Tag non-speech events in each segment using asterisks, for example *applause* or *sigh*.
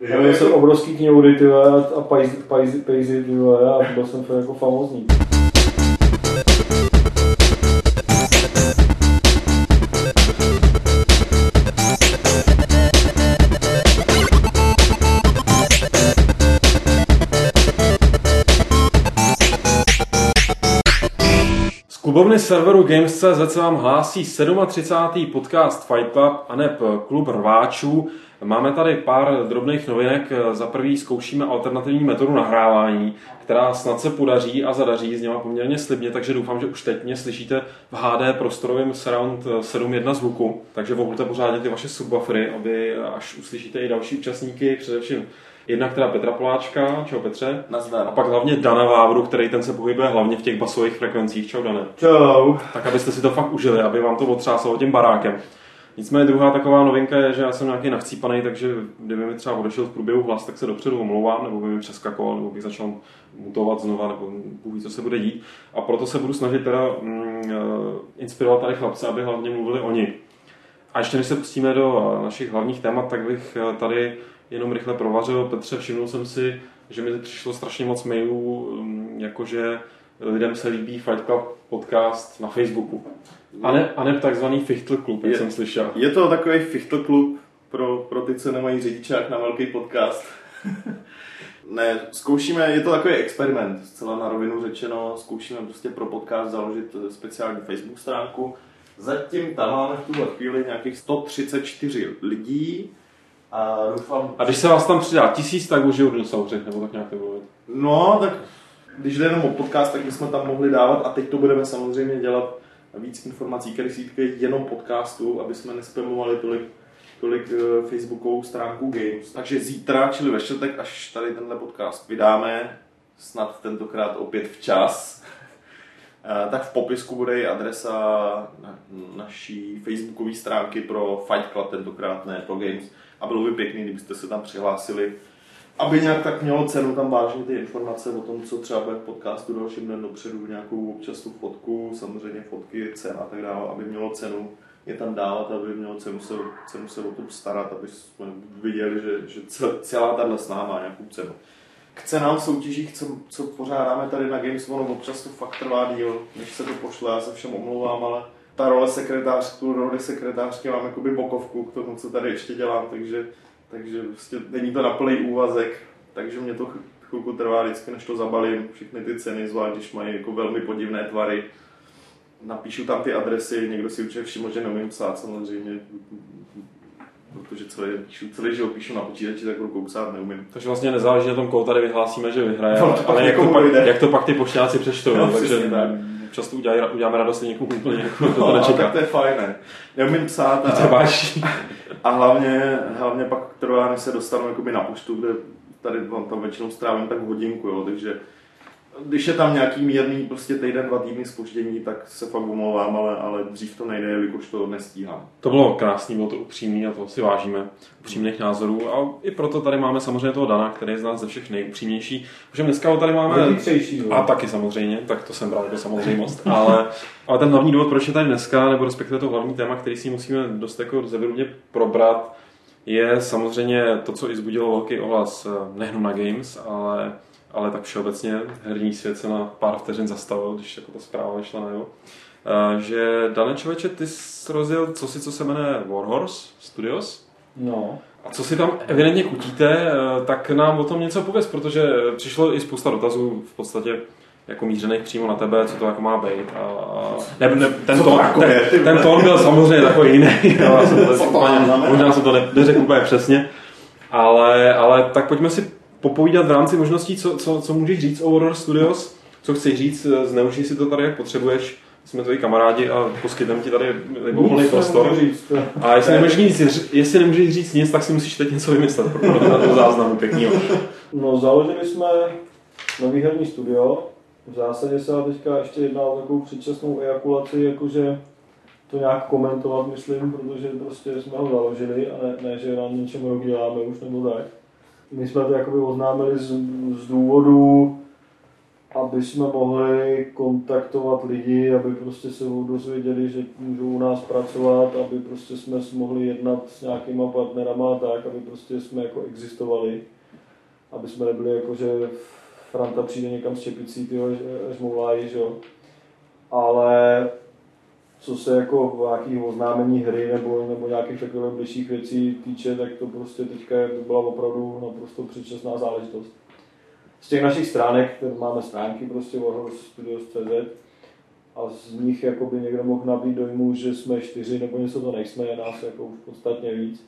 Já měl jsem obrovský knihovny, ty vole, a pajzy, ty vole, a byl jsem jako famózní. klubovny serveru Games.cz se vám hlásí 37. podcast Fight Club a neb klub rváčů. Máme tady pár drobných novinek. Za prvý zkoušíme alternativní metodu nahrávání, která snad se podaří a zadaří z něma poměrně slibně, takže doufám, že už teď mě slyšíte v HD prostorovém surround 7.1 zvuku. Takže volte pořádně ty vaše subwoofery, aby až uslyšíte i další účastníky, především Jednak teda Petra Poláčka, čau Petře. Nazdar. A pak hlavně Dana Vávru, který ten se pohybuje hlavně v těch basových frekvencích. Čau Dane. Čau. Tak abyste si to fakt užili, aby vám to otřásalo tím barákem. Nicméně druhá taková novinka je, že já jsem nějaký nachcípaný, takže kdyby mi třeba odešel v průběhu hlas, tak se dopředu omlouvám, nebo by mi přeskakoval, nebo bych začal mutovat znova, nebo Bůh co se bude dít. A proto se budu snažit teda mm, eh, inspirovat tady chlapce, aby hlavně mluvili oni. A ještě než se pustíme do našich hlavních témat, tak bych eh, tady jenom rychle provařil. Petře, všiml jsem si, že mi přišlo strašně moc mailů, mm, jakože lidem se líbí Fight Club podcast na Facebooku. A ne, a ne takzvaný Fichtl klub, jak je, jsem slyšel. Je to takový Fichtl klub pro, pro ty, co nemají řidičák na velký podcast. *laughs* ne, zkoušíme, je to takový experiment, zcela na rovinu řečeno, zkoušíme prostě pro podcast založit speciální Facebook stránku. Zatím tam máme v tuhle chvíli nějakých 134 lidí, a doufám... A když se vás tam přidá tisíc, tak už je dinosauři, nebo tak nějak to bylo. No, tak když jde jenom o podcast, tak bychom tam mohli dávat a teď to budeme samozřejmě dělat víc informací, které se týkají jenom podcastu, aby jsme nespamovali tolik, tolik uh, facebookovou stránku Games. Takže zítra, čili ve čtvrtek, až tady tenhle podcast vydáme, snad tentokrát opět včas, uh, *laughs* tak v popisku bude i adresa na, naší facebookové stránky pro Fight Club, tentokrát ne pro Games a bylo by pěkný, kdybyste se tam přihlásili, aby nějak tak mělo cenu tam vážně ty informace o tom, co třeba bude v podcastu dalším den dopředu, nějakou občas tu fotku, samozřejmě fotky, cena a tak dále, aby mělo cenu je tam dávat, aby mělo cenu se, cenu se o tom starat, aby jsme viděli, že, že celá tahle sná má nějakou cenu. K cenám soutěžích, co, co pořádáme tady na Games One, občas to fakt trvá díl, než se to pošle, já se všem omlouvám, ale ta role sekretářky, roli sekretářky mám jakoby bokovku k tomu, co tady ještě dělám, takže, takže vlastně není to na plný úvazek, takže mě to chvilku trvá vždycky, než to zabalím, všechny ty ceny, zvlášť když mají jako velmi podivné tvary. Napíšu tam ty adresy, někdo si určitě všiml, že neumím psát samozřejmě, protože celý, píšu, celý život píšu na počítači, tak rukou psát neumím. Takže vlastně nezáleží na tom, koho tady vyhlásíme, že vyhraje, no, ale, ale jak, to pak, jak to pak ty pošťáci přečtou, no, takže tak často udělají, uděláme radost někomu úplně, *laughs* jako to, to nečeká. tak to je fajn, ne? Neumím psát a, *laughs* a hlavně, hlavně pak trvá, než se dostanu na poštu, kde tady tam většinou strávím tak hodinku, jo, takže když je tam nějaký mírný prostě týden, dva týdny spoždění, tak se fakt omlouvám, ale, ale dřív to nejde, jelikož to nestíhám. To bylo krásný, bylo to upřímný a to si vážíme upřímných názorů a i proto tady máme samozřejmě toho Dana, který je z nás ze všech nejupřímnější. Protože dneska ho tady máme... A taky samozřejmě, tak to jsem bral jako samozřejmost, ale, ale ten hlavní důvod, proč je tady dneska, nebo respektive to hlavní téma, který si musíme dost jako zevrubně probrat, je samozřejmě to, co i zbudilo velký ohlas eh, nejenom na Games, ale ale tak všeobecně herní svět se na pár vteřin zastavil, když jako ta zpráva vyšla najevo. Uh, že Dane Čověče, ty jsi rozjel co si, co se jmenuje Warhorse Studios. No. A co si tam evidentně kutíte, uh, tak nám o tom něco pověz, protože přišlo i spousta dotazů v podstatě jako mířených přímo na tebe, co to jako má být. A, ne, ne, ten, tón, jako ten, je, ten tón byl samozřejmě takový jiný. *laughs* já jsem to úplně, možná jsem to ne, neřekl úplně přesně. Ale, ale tak pojďme si popovídat v rámci možností, co, co, co můžeš říct o Horror Studios, co chceš říct, zneužij si to tady, jak potřebuješ. Jsme tvoji kamarádi a poskytneme ti tady libovolný prostor. Říct, a jestli nemůžeš, nic, jestli nemůžeš říct nic, tak si musíš teď něco vymyslet, protože na to záznamu pěkného. No, založili jsme nový herní studio. V zásadě se teďka ještě jedná o takovou předčasnou ejakulaci, jakože to nějak komentovat, myslím, protože prostě jsme ho založili a ne, ne že na něčem rok děláme už nebo tak my jsme to jakoby oznámili z, z důvodu aby jsme mohli kontaktovat lidi, aby prostě se dozvěděli, že můžou u nás pracovat, aby prostě jsme mohli jednat s nějakýma partnerama tak, aby prostě jsme jako existovali, aby jsme nebyli jako, že Franta přijde někam s čepicí, tyjo, až moulají, že jo. Ale co se jako nějakých oznámení hry nebo, nebo nějakých takových bližších věcí týče, tak to prostě teďka by byla opravdu naprosto předčasná záležitost. Z těch našich stránek, které máme stránky prostě warhorse.studios.cz a z nich jako by někdo mohl nabít dojmu, že jsme čtyři nebo něco to nejsme, je nás jako podstatně víc.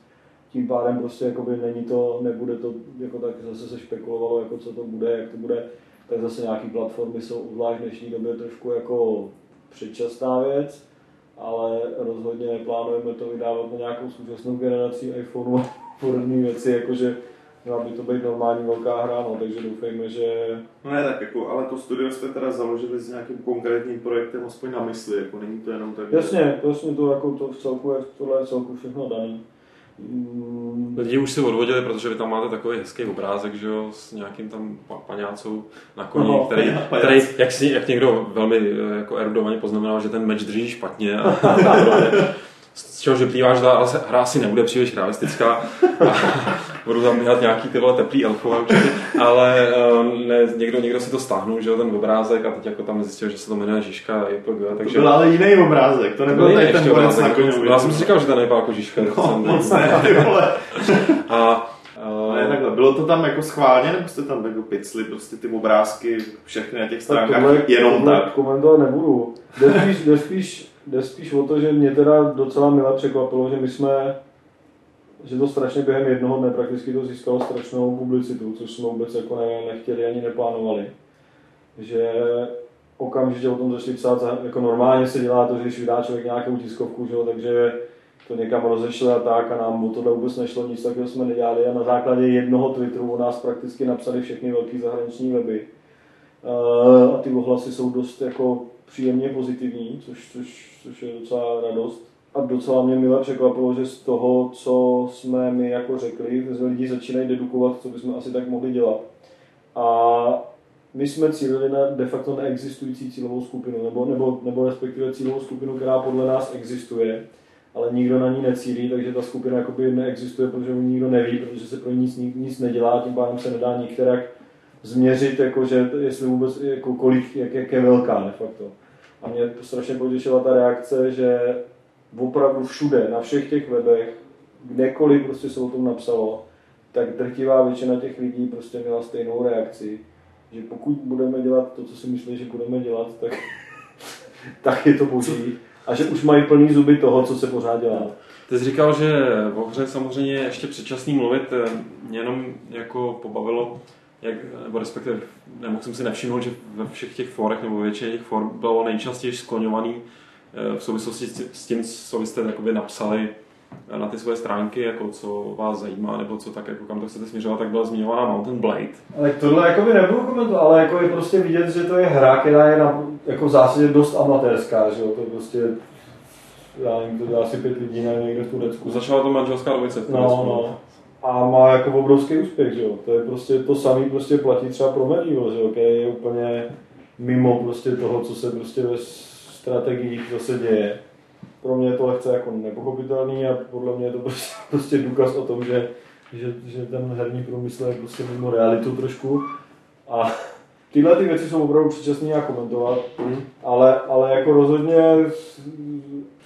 Tím pádem prostě jako by není to, nebude to, jako tak zase se špekulovalo, jako co to bude, jak to bude, tak zase nějaký platformy jsou zvlášť v dnešní době trošku jako předčasná věc ale rozhodně neplánujeme to vydávat na nějakou současnou generaci iPhoneu a *laughs* podobné věci, jakože měla by to být normální velká hra, no, takže doufejme, že... No ne, tak jako, ale to studio jste teda založili s nějakým konkrétním projektem, aspoň na mysli, jako není to jenom tak... Jasně, jasně to jako to v celku je, tohle je celku všechno daný. Mm. Lidi už si odvodili, protože vy tam máte takový hezký obrázek, že jo, s nějakým tam paňácou na koni, no, který, který jak, si, jak někdo velmi eh, jako erudovaně poznamenal, že ten meč drží špatně a, a z čehož vyplývá, že ta hra asi nebude příliš realistická a budou tam běhat nějaký tyhle teplý elfové určitě, ale uh, ne, někdo, někdo si to stáhnul, že jo, ten obrázek a teď jako tam zjistil, že se to jmenuje Žižka JPG, takže... To byl ale jiný obrázek, to nebyl tady ten borec na koni. Já jsem si říkal, že to nebyl jako Žižka. No, *laughs* moc ne, ty vole. a Uh, ne, takhle. Bylo to tam jako schválně, nebo jste tam jako picli prostě ty obrázky všechny na těch stránkách tohle, jenom tohle tak? komentovat nebudu. Jde spíš, jde, spíš, jde spíš o to, že mě teda docela milé překvapilo, že my jsme že to strašně během jednoho dne prakticky to získalo strašnou publicitu, což jsme vůbec jako ne, nechtěli ani neplánovali. Že okamžitě o tom začali psát, jako normálně se dělá to, že když vydá člověk nějakou tiskovku, že jo, takže to někam rozešle a tak a nám o tohle vůbec nešlo, nic takového jsme nedělali a na základě jednoho Twitteru o nás prakticky napsali všechny velké zahraniční weby. Uh, a ty ohlasy jsou dost jako příjemně pozitivní, což, což, což je docela radost. A docela mě milé překvapilo, že z toho, co jsme my jako řekli, lidi začínají dedukovat, co bychom asi tak mohli dělat. A my jsme cílili na de facto neexistující cílovou skupinu, nebo, nebo, nebo respektive cílovou skupinu, která podle nás existuje, ale nikdo na ní necílí, takže ta skupina jakoby neexistuje, protože nikdo neví, protože se pro ní nic, nic nedělá, tím pádem se nedá nikterak změřit, jako, že jestli vůbec, jako kolik, jak, jak je velká de facto. A mě strašně potěšila ta reakce, že opravdu všude, na všech těch webech, kdekoliv prostě se o tom napsalo, tak drtivá většina těch lidí prostě měla stejnou reakci, že pokud budeme dělat to, co si myslí, že budeme dělat, tak, *laughs* tak je to boží a že už mají plný zuby toho, co se pořád dělá. Ty jsi říkal, že v hře samozřejmě ještě předčasný mluvit, eh, mě jenom jako pobavilo, jak, nebo respektive nemohl jsem si nevšimnout, že ve všech těch forech nebo většině těch for bylo nejčastěji skloňovaný v souvislosti s tím, co vy jste napsali na ty svoje stránky, jako co vás zajímá, nebo co tak, jako kam to chcete směřovat, tak byla zmiňovaná Mountain Blade. Ale tohle jako by nebudu komentovat, ale jako je prostě vidět, že to je hra, která je na, jako v zásadě dost amatérská, že jo, to prostě já nevím, to dělá asi pět lidí, nevím, někde v Turecku. Začala to manželská dvojice v No, no. A má jako obrovský úspěch, že jo. To je prostě to samé prostě platí třeba pro Medieval, že jo, který je úplně mimo prostě toho, co se prostě ve strategiích zase děje pro mě je to lehce jako nepochopitelný a podle mě je to prostě, *laughs* prostě důkaz o tom, že, že, že ten herní průmysl je prostě mimo realitu trošku. A *laughs* tyhle ty věci jsou opravdu předčasné a komentovat, mm. ale, ale jako rozhodně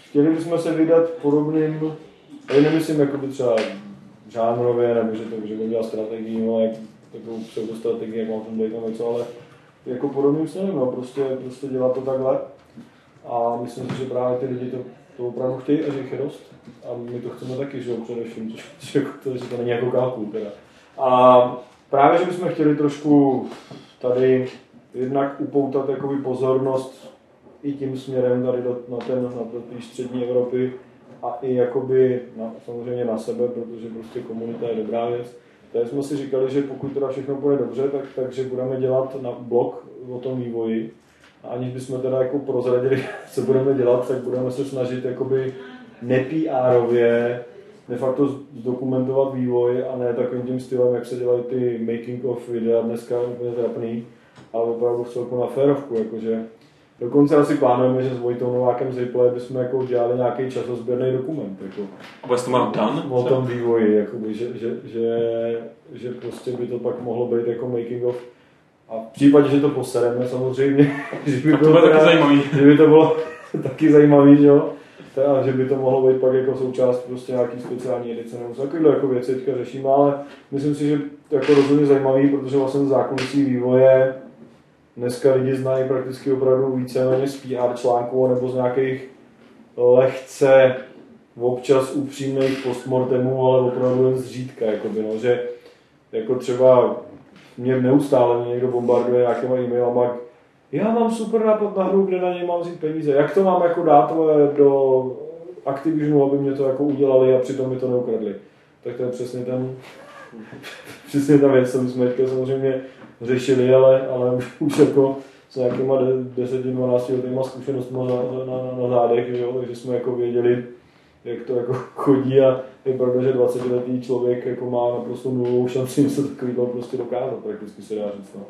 chtěli bychom se vydat podobným, ale nemyslím jako by třeba žánrově, nebo že to, že by dělal strategii, no, jak takovou pseudostrategii, jak mám tam Blade něco, ale jako podobným směrem, no, prostě, prostě dělat to takhle. A myslím si, že právě ty lidi to to opravdu chtějí a že jich je dost. A my to chceme taky, že jo, především, že, to, že to není jako kápů teda. A právě, že bychom chtěli trošku tady jednak upoutat jakoby pozornost i tím směrem tady do, na, ten, na střední Evropy a i jakoby na, samozřejmě na sebe, protože prostě komunita je dobrá věc. Tady jsme si říkali, že pokud teda všechno bude dobře, tak, takže budeme dělat na blog o tom vývoji, aniž bychom teda jako prozradili, *laughs* co budeme dělat, tak budeme se snažit jakoby nepíárově de facto zdokumentovat vývoj a ne takovým tím stylem, jak se dělají ty making of videa dneska úplně trapný, ale opravdu v celku na férovku, jakože Dokonce asi plánujeme, že s Vojtou Novákem z Ripley bychom jako dělali nějaký časozběrný dokument. Jako, Bude to má dan? o tom vývoji, jakoby, že, že, že, že, prostě by to pak mohlo být jako making of. A v případě, že to posereme samozřejmě, *laughs* že by, to bude taky zajímavý. že by to bylo *laughs* taky zajímavý, že jo? A že by to mohlo být pak jako součást prostě nějaký speciální edice nebo takovéhle jako věci teďka řešíme, ale myslím si, že to jako rozhodně zajímavý, protože vlastně zákulisí vývoje dneska lidi znají prakticky opravdu víceméně z PR článků nebo z nějakých lehce občas upřímných postmortemů, ale opravdu jen zřídka, jakoby, no, že jako třeba mě neustále mě někdo bombarduje nějakýma e-mailama, já mám super nápad na hru, kde na něj mám vzít peníze. Jak to mám jako dát do Activisionu, aby mě to jako udělali a přitom mi to neukradli. Tak to je přesně ten, *laughs* přesně ta věc, co jsme teďka samozřejmě řešili, ale, ale už, jako s nějakýma 10-12 letýma zkušenostmi na, na, na, zádech, že jo? takže jsme jako věděli, jak to jako chodí a je pravda, že 20 letý člověk jako má naprosto nulovou šanci něco takového prostě dokázat, prakticky se dá říct. No.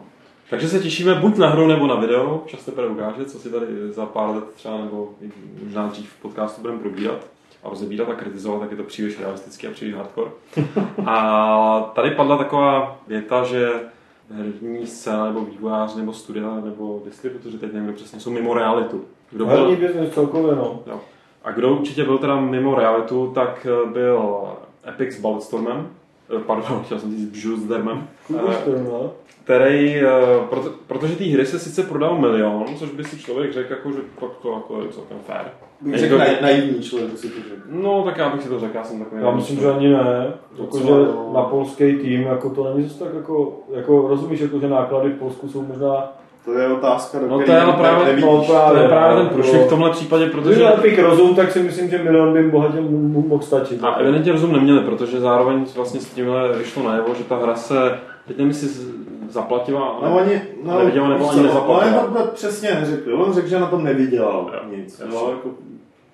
Takže se těšíme buď na hru nebo na video, čas teprve ukáže, co si tady za pár let třeba nebo možná dřív v podcastu budeme probírat a rozebírat a kritizovat, tak je to příliš realistický a příliš hardcore. *laughs* A tady padla taková věta, že herní scéna nebo vývojář nebo studia nebo distributoři, teď nevím, přesně, jsou mimo realitu. Kdo byl... Herní business celkově, no. Jo. A kdo určitě byl teda mimo realitu, tak byl Epic s Bulletstormem, eh, pardon, *laughs* chtěl jsem říct Bžuzdermem, který, eh, proto, protože ty hry se sice prodal milion, což by si člověk řekl, jako, že pak to jako je celkem fair. Bych řekl jako, naivní člověk si to řekl. No, tak já bych si to řekl, já jsem takový. Já myslím, že ani ne. Jakože na polský tým, jako to není zase tak jako, jako rozumíš, jako, že náklady v Polsku jsou možná to je otázka, do no to je právě, nevidíš. No, právě, to je právě ten průšvih v tomhle případě, protože... Epic rozum, tak si myslím, že milion by bohatě mohl stačit. A evidentně rozum neměli, protože zároveň vlastně s tímhle vyšlo najevo, že ta hra se, teď nevím, jestli zaplatila, ale no, oni, no, neviděla nebo ani nezaplatila. On to přesně neřekl, on řekl, že na tom nevydělal jo, nic. Jo, jako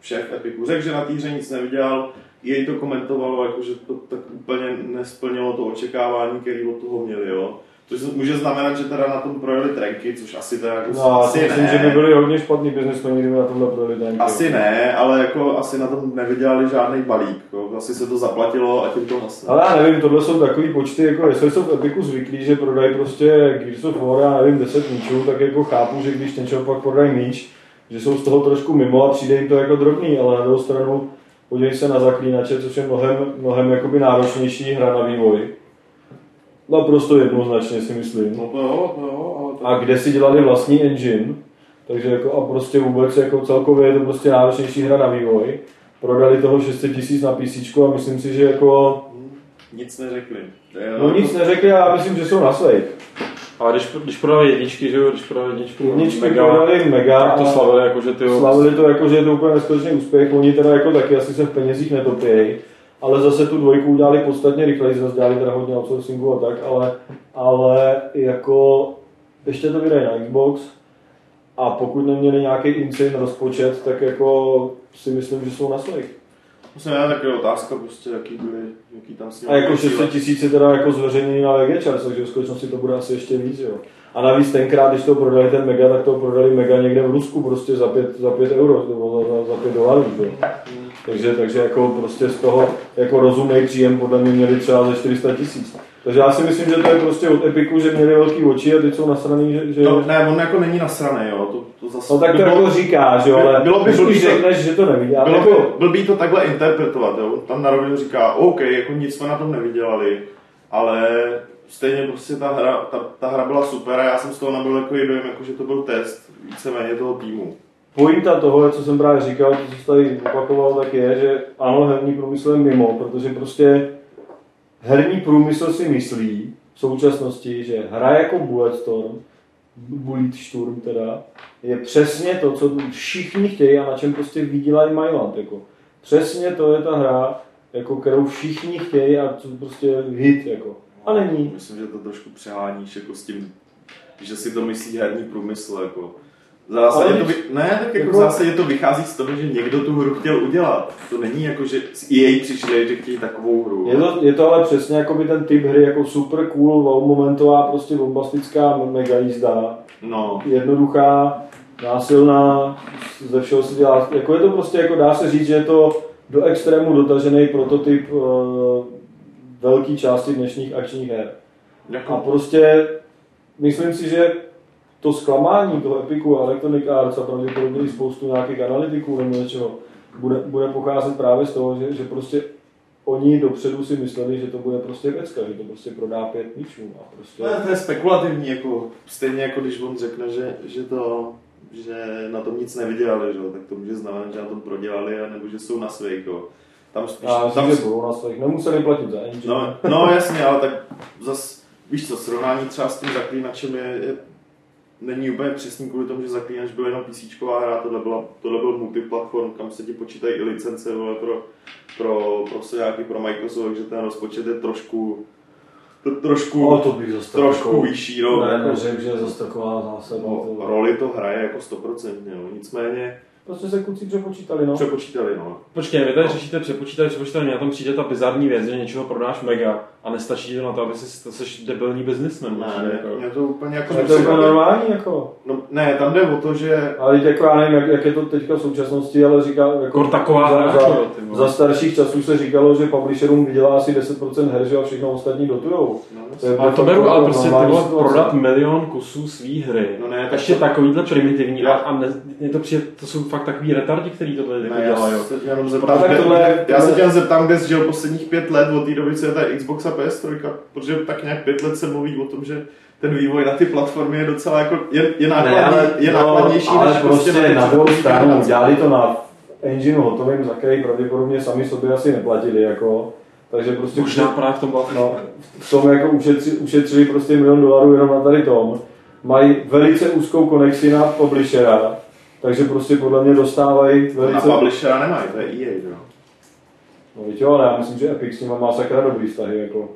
šéf Epiku řekl, že na té hře nic nevydělal, jej to komentovalo, jako, že to tak úplně nesplnilo to očekávání, které od toho měli. Jo. Což může znamenat, že teda na tom projeli trenky, což asi teda jako no, asi myslím, ne. že by byli hodně špatný biznesmeni, kdyby na tomhle projeli trenky. Asi ne, ale jako asi na tom nevydělali žádný balík. Jo. Asi se to zaplatilo a tím to vlastně. Ale já nevím, tohle jsou takový počty, jako jestli jsou v Epiku zvyklí, že prodají prostě Gears of War, já nevím, 10 míčů, tak jako chápu, že když ten člověk pak prodají míč, že jsou z toho trošku mimo a přijde jim to jako drobný, ale na druhou stranu podívej se na zaklínače, což je mnohem, mnohem jakoby náročnější hra na vývoj Naprosto jednoznačně si myslím. No to jo, to jo, ale to... A kde si dělali vlastní engine, takže jako a prostě vůbec jako celkově je to prostě náročnější hra na vývoj. Prodali toho 600 tisíc na PC a myslím si, že jako... Nic neřekli. No nic neřekli a já myslím, že jsou na svých. Ale když, když prodali jedničky, že jo, když prodali jedničku, jedničky mega, prodali mega, tak to slavili jako, že ty Slavili to jako, že je to úplně neskutečný úspěch, oni teda jako taky asi se v penězích netopějí ale zase tu dvojku udělali podstatně rychleji, zase dělali teda hodně outsourcingu a tak, ale, ale jako ještě to vydají na Xbox a pokud neměli nějaký insane rozpočet, tak jako si myslím, že jsou na svých. Musím je taková otázka, prostě, jaký, byly, jaký tam si A jako 600 tisíc je teda jako zveřejněný na VG Charts, takže v skutečnosti to bude asi ještě víc, jo. A navíc tenkrát, když to prodali ten mega, tak to prodali mega někde v Rusku prostě za 5, za 5 euro, nebo za, za 5 dolarů. Jo. Takže, takže jako prostě z toho jako rozumný příjem podle mě měli třeba ze 400 tisíc. Takže já si myslím, že to je prostě od Epiku, že měli velký oči a teď jsou nasraný, že... že... No, ne, on jako není nasraný, jo. To, to zase... No tak to bylo, jako říkáš, jo, ale bylo by blbý, řekneš, že to nevidí. Bylo by, jako... blbý to takhle interpretovat, jo. Tam na rovinu říká, OK, jako nic jsme na tom nevydělali, ale stejně prostě ta hra, ta, ta hra byla super a já jsem z toho nabil jako dojem, jako že to byl test víceméně toho týmu. Pointa toho, co jsem právě říkal, to, co tady opakoval, tak je, že ano, herní průmysl je mimo, protože prostě herní průmysl si myslí v současnosti, že hra jako Bulletstorm, Bulletstorm teda, je přesně to, co všichni chtějí a na čem prostě vydělají Myland. Jako. Přesně to je ta hra, jako, kterou všichni chtějí a co prostě hit. Jako. A není. Myslím, že to trošku přeháníš jako s tím, že si to myslí herní průmysl. Jako V zásadě to, vy... ne, tak jako v zásadě to vychází z toho, že někdo tu hru chtěl udělat. To není jako, že z EA přišli, že chtějí takovou hru. Je to, je to ale přesně jako by ten typ hry, jako super cool, wow momentová, prostě bombastická mega jízda. No, Jednoduchá, násilná, ze všeho se dělá, jako je to prostě, jako dá se říct, že je to do extrému dotažený prototyp uh, velké části dnešních akčních her. A jako, prostě myslím si, že to zklamání toho Epiku a Electronic Arts a pravděpodobně i spoustu nějakých analytiků nebo něčeho bude, bude pocházet právě z toho, že, že prostě oni dopředu si mysleli, že to bude prostě pecka, že to prostě prodá pět míčů a prostě... to, je, to je spekulativní, jako, stejně jako když on řekne, že, že to že na tom nic nevydělali, že? tak to může znamenat, že na tom prodělali, nebo že jsou na svých. Jo. Tam spíš, A tam, že budou na svých, nemuseli platit za engine. no, no, jasně, ale tak zas, víš co, srovnání třeba s tím zaklínačem je, je není úplně přesný kvůli tomu, že zaklínač byl jenom PC hra, tohle, byla, tohle byl multiplatform, kam se ti počítají i licence vole, pro, pro, pro Sojáky, pro Microsoft, takže ten rozpočet je trošku to, trošku, No, to bych zase trošku takovou- vyšší, no, Ne, jako, neřekl, že je zase taková zásadní. no, to- roli to hraje jako stoprocentně, no. nicméně Prostě se kluci přepočítali, no. přepočítali, no. Počkej, vy tady řešíte přepočítání, přepočítání, na tom přijde ta bizarní věc, že něčeho prodáš mega a nestačí to na to, aby si to seš debilní biznismen. Ne, ne, jako. mě to úplně jako... Ale to je úplně normální, jako. No, ne, tam jde o to, že Ale teď jako já nevím, jak, jak je to teďka v současnosti, ale říká, jako Kor taková za, hra, za, jako, za, starších časů se říkalo, že publisherům vydělá asi 10% her, že a všechno ostatní dotujou. no, To je Ale to beru, ale prostě ty vole, prodat milion kusů svý hry. No ne, tak ještě to- takovýhle primitivní. A, Já- a ne, mě to přijde, to jsou fakt takový retardi, který tohle jako Ne, já dělají. se zeptám, kde, tohle- já se tě jen zeptám, kde jsi žil posledních pět let od té doby, co je ta Xbox a PS3, protože tak nějak pět let se mluví o tom, že ten vývoj na ty platformy je docela jako, je, je, nákladný, Ne, ale, je no, nákladnější, ale než prostě ty na druhou předchozí stranu dělali to na engineu hotovým, za který pravděpodobně sami sobě asi neplatili, jako. Takže prostě Možná právě v tom byla no, v tom jako ušetři, ušetřili prostě milion dolarů jenom na tady tom. Mají velice úzkou konexi na publishera, takže prostě podle mě dostávají Na velice... publishera nemají, to je EA, že jo. No víš jo, ale já myslím, že Epic s nima má sakra dobrý vztahy, jako.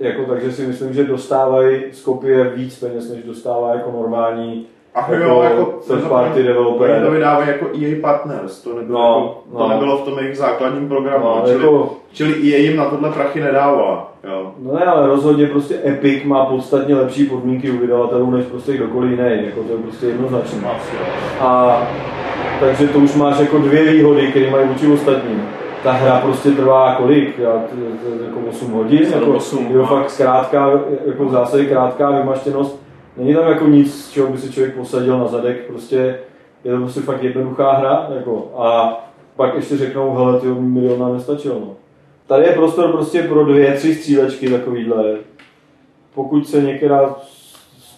Jako, takže si myslím, že dostávají z kopie víc peněz, než dostává jako normální Ach Jako jo, jako third party developer. Oni to vydávají jako EA Partners, to nebylo, No, jako, to no. nebylo v tom jejich základním programu, No, čili, jako, čili EA jim na tohle prachy nedává. Jo. no ne, ale rozhodně prostě Epic má podstatně lepší podmínky u vydavatelů než prostě kdokoliv jiný, jako to je prostě jednoznačné. A takže to už máš jako dvě výhody, které mají vůči ostatním. Ta hra prostě trvá kolik? Já, jako 8 hodin? Jako, osm, je to no. fakt krátká, jako v zásadě krátká vymaštěnost. Není tam jako nic, z čeho by si člověk posadil na zadek, prostě je to prostě fakt jednoduchá hra. Jako, a pak ještě řeknou, hele, ty milion nám nestačil. No. Tady je prostor prostě pro dvě, tři střílečky takovýhle. Pokud se některá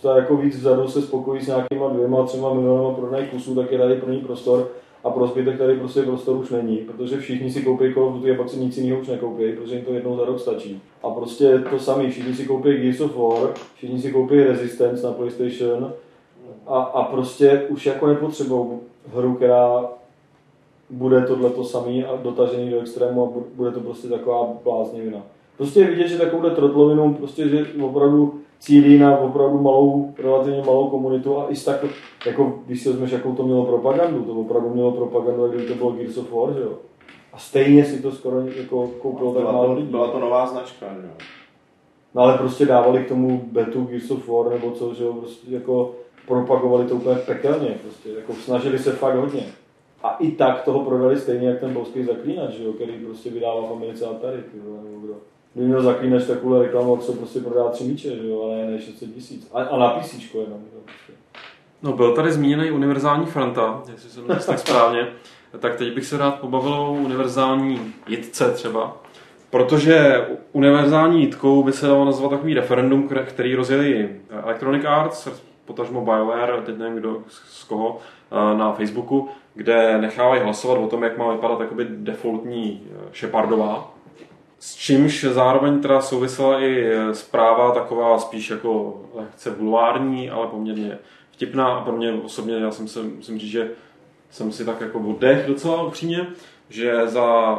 ta jako víc vzadu se spokojí s nějakýma dvěma, třema milionama prodaných kusů, tak je tady pro ní prostor a pro zbytek tady prostě prostor už není, protože všichni si koupí Call of Duty a pak si nic jiného už nekoupí, protože jim to jednou za rok stačí. A prostě to samé, všichni si koupí Gears of War, všichni si koupí Resistance na PlayStation a, a prostě už jako nepotřebují hru, která bude tohle to samý a dotažený do extrému a bu- bude to prostě taková bláznivina. Prostě je vidět, že takovouhle trotlovinu, prostě, že opravdu cílí na opravdu malou, relativně malou komunitu a i tak, jako když si vezmeš, jakou to mělo propagandu, to opravdu mělo propagandu, jak kdyby to bylo Gears of War, že jo. A stejně si to skoro jako koupilo tak málo to, lidí. byla to nová značka, že jo. No ale prostě dávali k tomu betu Gears of War nebo co, že jo, prostě jako propagovali to úplně pekelně, prostě jako snažili se fakt hodně. A i tak toho prodali stejně jak ten polský zaklínač, že jo, který prostě vydává v Americe Atari, nebo kdo. Kdyby měl zaklínač takovou reklamu, se prostě prodá tři míče, že jo, ale ne 600 tisíc. A, a na PC jenom, jo, prostě. No, byl tady zmíněný univerzální franta, jestli jsem to tak správně. Tak teď bych se rád pobavil o univerzální jitce třeba. Protože univerzální jitkou by se dalo nazvat takový referendum, který rozjeli Electronic Arts, potažmo BioWare, teď nevím kdo, z koho, eh, na Facebooku, kde nechávají hlasovat o tom, jak má vypadat defaultní eh, Shepardová. S čímž zároveň teda souvisela i eh, zpráva taková spíš jako lehce bulvární, ale poměrně vtipná. A pro mě osobně, já jsem se, musím říct, že jsem si tak jako oddech docela upřímně, že za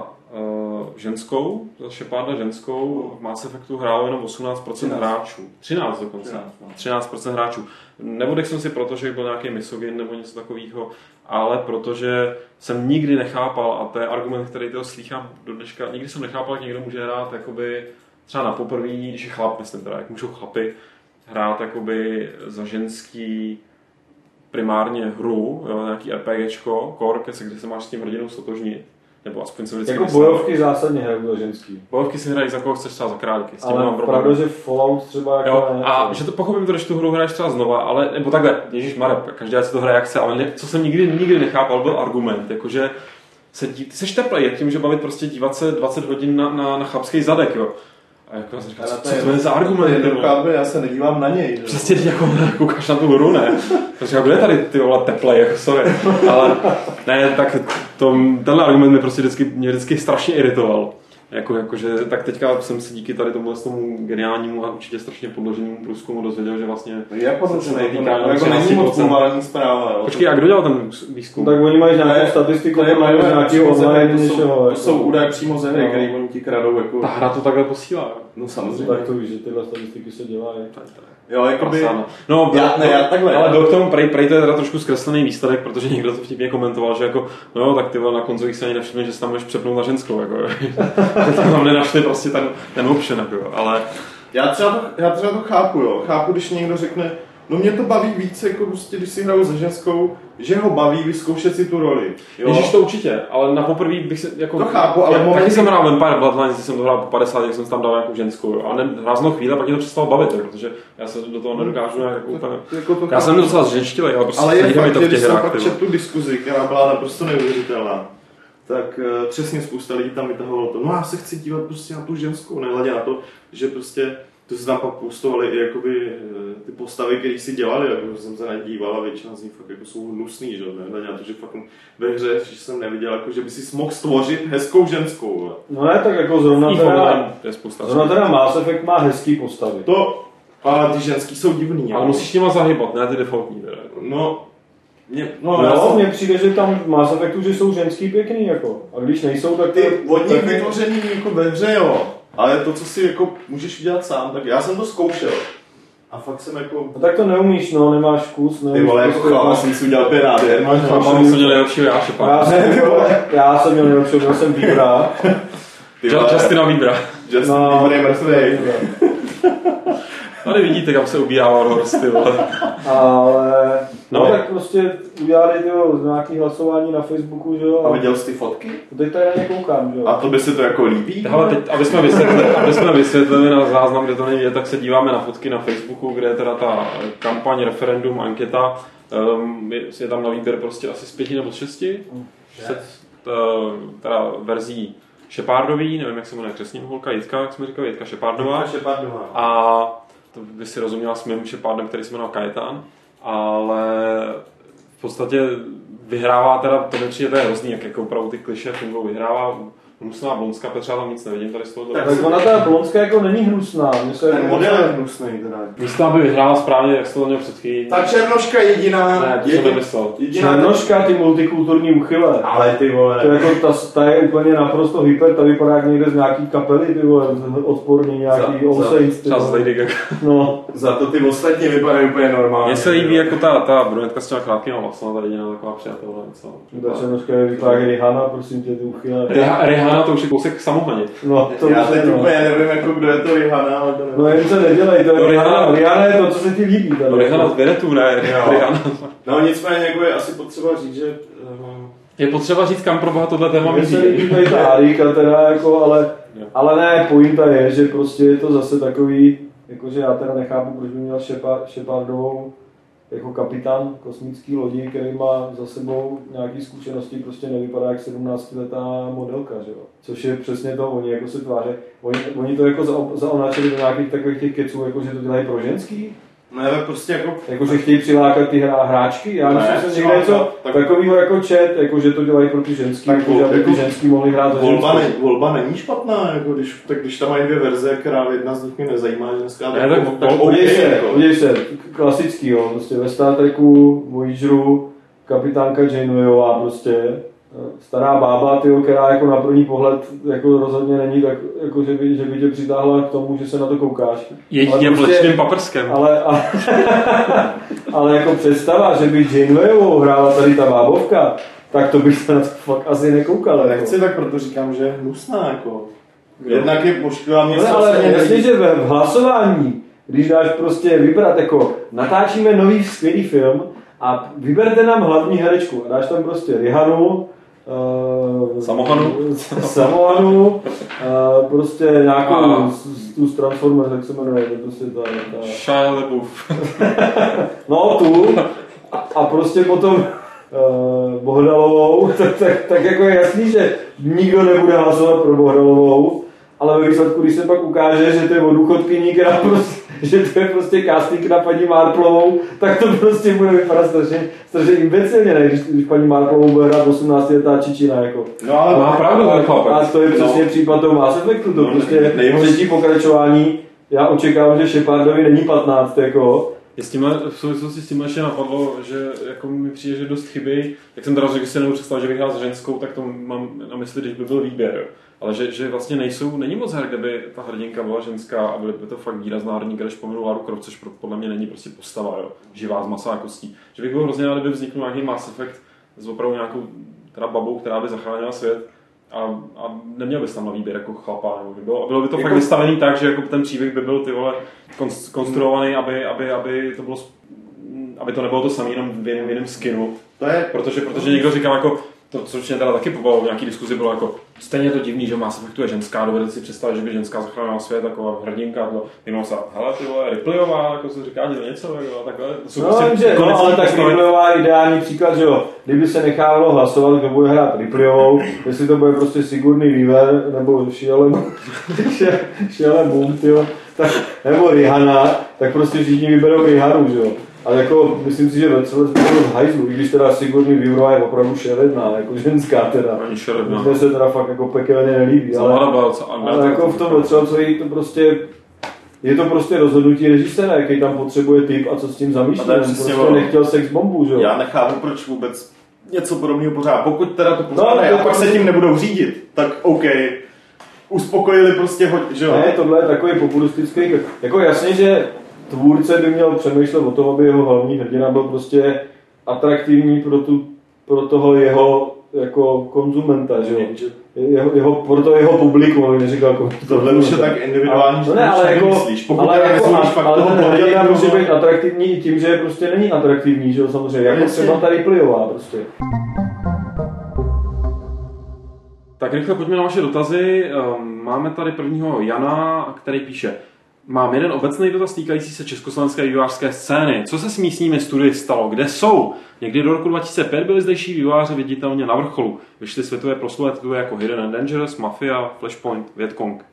ženskou, za Sheparda ženskou, v Mass Effectu hrálo jenom 18% 13. hráčů. 13 dokonce. 13, no. 13% hráčů. Nevodek jsem si proto, že byl nějaký misogyn nebo něco takového, ale protože jsem nikdy nechápal, a to je argument, který toho slýchám do dneška, nikdy jsem nechápal, jak někdo může hrát jakoby, třeba na poprvé, když je chlap, myslím teda, jak můžou chlapy hrát jakoby za ženský primárně hru, jo, nějaký RPGčko, core, se, kde se máš s tím hrdinou stotožnit. Nebo aspoň se vždycky Jako bojovky zásadně hrajou za ženský. Bojovky si hrají za koho chceš třeba za králíky. S tím mám Ale problém. pravda, že Fallout třeba jako Jo, ne, a to- že to pochopím to, když tu hru hraješ třeba znova, ale, nebo takhle, Ježíš Marek, každý si to hraje jak chce, ale ne, co jsem nikdy, nikdy nechápal, byl argument, jakože se dí, ty seš teplej, jak tím, že bavit prostě dívat se 20 hodin na, na, na chlapský zadek, jo. A jako já jsem říkal, co, co, to je za argument, je chápe, já se nedívám na něj. že? Přesně teď jako *laughs* koukáš na tu hru, ne? Takže jako je tady ty vole teplej, jako sorry. Ale ne, tak to, tenhle argument mě prostě vždycky, mě vždycky strašně iritoval. Jako, jakože, tak teďka jsem si díky tady tomu, tomu geniálnímu a určitě strašně podloženému průzkumu dozvěděl, že vlastně... Je podložený, se to ne- jako není 13%. moc globální zpráva. Jo. Počkej, a kdo dělal ten výzkum? Tak oni mají nějakou Ne, statistiku, z mají hry, online to jsou, to jako. jsou údaje přímo ze hry, No. který oni ti kradou. Jako, Ta hra to takhle posílá. No samozřejmě. Tak to víš, že tyhle statistiky se dělají. Jo, jakoby, Prasáno. No, Já- ne, já takhle, ale byl k tomu prej, prej to je teda trošku zkreslený výsledek, protože někdo to vtipně komentoval, že jako, no jo, tak ty vole, na konzolích se ani nevšimli, že se tam můžeš přepnout na ženskou, jako, *laughs* tam nenašli prostě ten, ten option, jako, ale já, třeba to, já třeba to chápu, jo. Chápu, když někdo řekne, no mě to baví víc, jako prostě, když si hraju se ženskou, že ho baví vyzkoušet si tu roli. Jo? Ježíš to určitě, ale na poprvé bych se jako... To chápu, ale já, momenty- Taky jsem hrál Vampire Bloodlines, když jsem to hrál po 50, jak jsem tam dal nějakou ženskou. A ne, hráznou chvíli, a pak mě to přestalo bavit, jo, protože já se do toho nedokážu nějak jako úplně... Jako to Já jsem docela zženštilej, ale prostě Ale je fakt, to v těch hrách, vole. tu diskuzi, která byla naprosto neuvěřitelná, tak uh, přesně spousta lidí tam vytahovalo to, no já se chci dívat prostě na tu ženskou, nehledě na to, že prostě to se tam pak postovali i jakoby eh, ty postavy, které si dělali, jako jsem se nedíval a většina z nich fakt jako jsou hnusný, že nehledě na to, že fakt ve hře, že jsem neviděl, jako, že by si mohl stvořit hezkou ženskou. vole. No ne, tak jako zrovna teda, Online, to je spousta. zrovna teda Mass Effect má hezký postavy. To, ale ty ženský jsou divný. Ale jako. musíš těma zahybat, ne ty defaultní teda. jako. No, mě, no, No, jsem, mně přijde, že tam v Mass Effectu, že jsou ženský pěkný, jako. A když nejsou, tak... ty od nich vytvořený jako ve hře, jo. Ale to, co si jako můžeš udělat sám, tak já jsem to zkoušel. A fakt jsem jako... No tak to neumíš, no, nemáš vkus, Ty neumíš vole, jako prostě- chlapa jsem si udělal penát, jen máš No, chlapa. Mám jsem měl nejlepšího jáše Já, pak. ne, ty vole, já jsem měl nejlepší, měl jsem Bíbra. Ty vole, Justina Bieber. Justin No, Bieber je mrtvý. Tady vidíte, kam se ubírá Warhorse, ty vole. Ale, no, No. tak prostě udělali tyjo, nějaký hlasování na Facebooku, že jo. A viděl jsi ty fotky? Teď tady na ně koukám, že jo. A to by se to jako líbí? Ale teď, aby jsme, vysvětlili, aby jsme vysvětlili na záznam, kde to není vidět, tak se díváme na fotky na Facebooku, kde je teda ta kampaň, referendum, anketa. Um, je, je, tam na výběr prostě asi z pěti nebo z šesti. Set, uh, teda verzí Shepardový, nevím, jak se jmenuje křesní holka, Jitka, jak jsme říkali, Jitka Shepardová. Šepardová. A to by si rozuměla s mým Shepardem, který se jmenoval Kajetan, ale v podstatě vyhrává teda, to mi přijde, to je hrozný, jak jako opravdu ty kliše fungují, vyhrává hnusná blonská, protože já tam nic nevidím tady z toho. Tak Tak ona ta blonská jako není hnusná. Mně se Ten model je hnusný teda. Místo, aby vyhrála správně, jak jsi to měl před chvílí. Ta černoška jediná, Ne, to jsem nemyslel. jediná Černoška, ty multikulturní uchyle. Ale ty vole. To je jako ta, ta je úplně naprosto hyper, ta vypadá jak někde z nějaký kapely, ty vole, odporný nějaký. Lady Gaga. No, Za to ty ostatní vypadají úplně normálně. Mně se líbí jako ta, ta brunetka s těma krátkýma vlasama, ta jediná taková. Co? ta černoška je vypadá jak Rihanna, prosím tě, ty uchyle. Riha- Rihanna to už je kousek samohraně. No, to Já teď je, no. úplně nevím, jako kdo je to Rihanna, ale to nevím. No jen se nedělej, to je Rihanna, Rihanna- Rihanna je to, co se ti líbí. Tady. No Rihanna z Venetu, ne? Jo. *laughs* Rihanna. No nicméně jako je asi potřeba říct, že um, Je potřeba říct, kam pro boha tohle téma Mně se líbí tady ta Arika teda, jako, ale, Jo. ale ne, pointa je, že prostě je to zase takový, jakože já teda nechápu, proč by měl Shepa- Shepardovou jako kapitán kosmický lodi, který má za sebou nějaký zkušenosti, prostě nevypadá jak 17-letá modelka, že jo. Což je přesně to, oni jako se tváří, oni, oni to jako za, zaonačili do nějakých takových těch keců, jako že to dělají pro ženský, ne, tak prostě jako jako že chtějí přilákat ty hra, hráčky. Já Ne, myslím, že někde něco tak- takového jako chat, jako že to dělají pro ty ženský, Tak jako, aby jako ty ženský mohli hrát za volba, ne, volba není špatná, jako když, tak když tam mají dvě verze, která jedna z nich mě nezajímá, ženská, Ne, tak, tak tak, tak vol- Podívej OK, se, jako. podívej se, klasický, jo, prostě ve Star Treku, Voyageru, kapitánka Janewayová prostě, stará bába, tyjo, která jako na první pohled jako rozhodně není tak, jako že, by, že by tě přitáhla k tomu, že se na to koukáš. Jedině Ale prostě- mlečným paprskem. Ale, ale, *laughs* ale jako představa, že by Janewayovou hrála tady ta bábovka, tak to bych se na to fakt asi nekoukal. Ale jako. nechci tak, protože říkám, že je hnusná, jako. Jednak je poškodila mě Ale, ale jasně, že ve v hlasování, když dáš prostě vybrat jako natáčíme nový skvělý film a vyberte nám hlavní herečku a dáš tam prostě Rihanu, Uh, Samohanu. *laughs* Samohanu, uh, prostě nějakou A- z, tu z Transformers, jak se jmenuje, to prostě ta, ta Shia LaBeouf. *laughs* No tu a, a prostě potom uh, Bohdalovou, *laughs* tak, tak, tak jako je jasný, že nikdo nebude hlasovat pro Bohdalovou, ale ve výsledku, když se pak ukáže, že to je o důchodkyní, která prostě, *laughs* že to je prostě casting na paní Marplovou, tak to prostě bude vypadat strašně, strašně imbecilně, ne? Když, když paní Marplovou bude hrát 18 letá čičina, jako. No ale Má pravdu ten chlapec. A to je přesně No. případ toho Mass Effectu, to No, prostě nejhorší- třetí pokračování, já očekávám, že Shepardovi není 15, jako, Je s tímhle, v souvislosti s tím ještě napadlo, že jako mi přijde, že dost chybí. Jak jsem teda řekl, že si nemůžu představit, že bych s ženskou, tak to mám na mysli, když by byl výběr. jo. Ale že, že vlastně nejsou, není moc her, kde by ta hrdinka byla ženská a byly by to fakt výrazná hrdinka, když pominu Lara Croft, což podle mě není prostě postava, jo. živá z masa a kostí. Že bych byl hrozně rád, kdyby vznikl nějaký Mass Effect s opravdu nějakou teda babou, která by zachránila svět. A, a neměl bys tam na výběr jako chlapa, nebo by bylo, a bylo by to Jako- fakt vystavený tak, že jako ten příběh by byl ty vole konst- konstruovaný, aby, aby, aby to bylo aby to nebylo to samé jenom v jiném, v jiném skinu, to je protože, protože někdo říkal jako, to, co mě teda taky pobavilo v nějaký diskuzi, bylo jako, stejně to divný, že Mass Effectu je ženská, dovedete si představit, že by ženská zachránila svět, jako hrdinka, to, jenom se, hele ty vole, Ripleyová, jako se říká že něco, jako, takhle, to jsou No, prostě jenže, no, konečný ale tak. Ripleyová je ideální příklad, že jo, kdyby se nechávalo hlasovat, kdo bude hrát Ripleyovou, jestli to bude prostě Sigurný Weaver, nebo Shiele *laughs* Boom, tyjo, tak, nebo Rihana, tak prostě všichni vyberou Rihanu, že jo. Ale jako, myslím si, že ve celé by bylo v hajzlu, i když teda Sigurný Weaverová je opravdu šeredná, jako ženská teda. Ani šeredná. Mně se teda fakt jako pekelně nelíbí, ale, docela- ale jako v tom jí to prostě je to prostě rozhodnutí režiséra, jaký tam potřebuje typ a co s tím A zamýšlí. to prostě ono. nechtěl sex bombu, že jo? Já nechápu, proč vůbec něco podobného pořád. Pokud teda to No, poznáme to a pak to- se tím nebudou řídit, tak OK. Uspokojili prostě ho, že jo? Ne, tohle je takový populistický, jako jasně, že tvůrce by měl přemýšlet o tom, aby jeho hlavní hrdina byl prostě atraktivní pro, tu, pro toho jeho jako konzumenta, že jo? Jeho, jeho, pro to jeho publikum, aby neříkal jako Tohle už je tak individuální, že no ne, ale jako, nevymyslíš. Pokud ale jako, nezvolíš fakt ale toho ten hrdina může být atraktivní i tím, že prostě není atraktivní, že jo, samozřejmě, jako Jasně. třeba ta Ripleyová prostě. Tak rychle pojďme na vaše dotazy. Ehm, Máme tady prvního Jana, který píše Mám jeden obecný dotaz týkající se československé vývojářské scény. Co se s místními studii stalo? Kde jsou? Někdy do roku 2005 byli zdejší vývojáři viditelně na vrcholu. Vyšly světové proslulé tituly jako Hidden and Dangerous, Mafia, Flashpoint, Vietcong.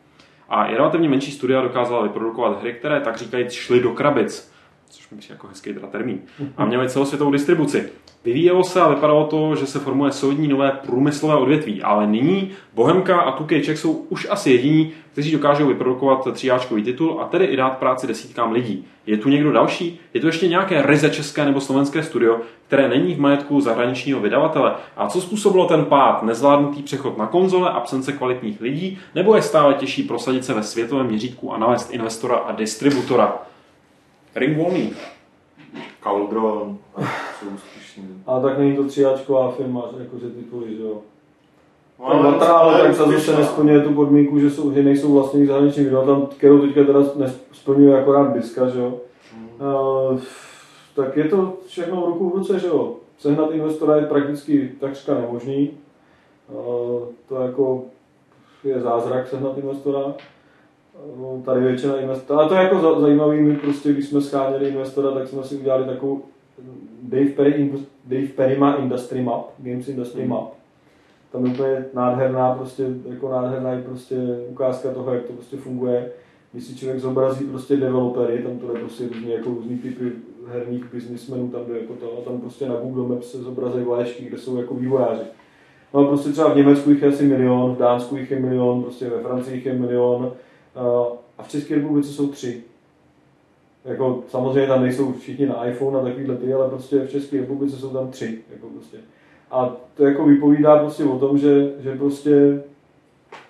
A i relativně menší studia dokázala vyprodukovat hry, které tak říkajíc šly do krabic. Což mi přijde jako hezký teda termín. A měly celosvětovou distribuci. Vyvíjelo se a vypadalo to, že se formuje solidní nové průmyslové odvětví, ale nyní Bohemka a 2K Czech jsou už asi jediní, kteří dokážou vyprodukovat tříáčkový titul a tedy i dát práci desítkám lidí. Je tu někdo další? Je tu ještě nějaké ryze české nebo slovenské studio, které není v majetku zahraničního vydavatele? A co způsobilo ten pád? Nezvládnutý přechod na konzole, absence kvalitních lidí, nebo je stále těžší prosadit se ve světovém měřítku a nalézt investora a distributora? Ring volný. Cauldron. Jsou. A tak není to tříáčková firma, jako že tituly, že jo. No, Ale tak ta zase nesplňuje tu podmínku, že, jsou, že nejsou vlastní zahraniční vydavatel, kterou teďka teda nesplňuje akorát Biska, že jo. Uh, tak je to všechno ruku v ruce, že jo. Sehnat investora je prakticky takřka nemožný. Uh, to jako je zázrak sehnat investora. Uh, tady většina investora, ale to je jako za, zajímavý, my prostě, když jsme scháněli investora, tak jsme si udělali takovou Dave Perry, Dave Perry má Industry Map, Games Industry Map. Tam je úplně nádherná, prostě, jako nádherná je prostě ukázka toho, jak to prostě funguje. Když si člověk zobrazí prostě developery, tam to je prostě různý, jako různý typy herních biznismenů, tam jde jako to, a tam prostě na Google Maps se zobrazí vlaječky, kde jsou jako vývojáři. No a prostě třeba v Německu jich je asi milion, v Dánsku jich je milion, prostě ve Francii jich je milion a- a v České republice jsou tři. Jako, samozřejmě tam nejsou všichni na iPhone a takovýhle ty, ale prostě v České republice jsou tam tři. Jako prostě. A to jako vypovídá prostě o tom, že, že prostě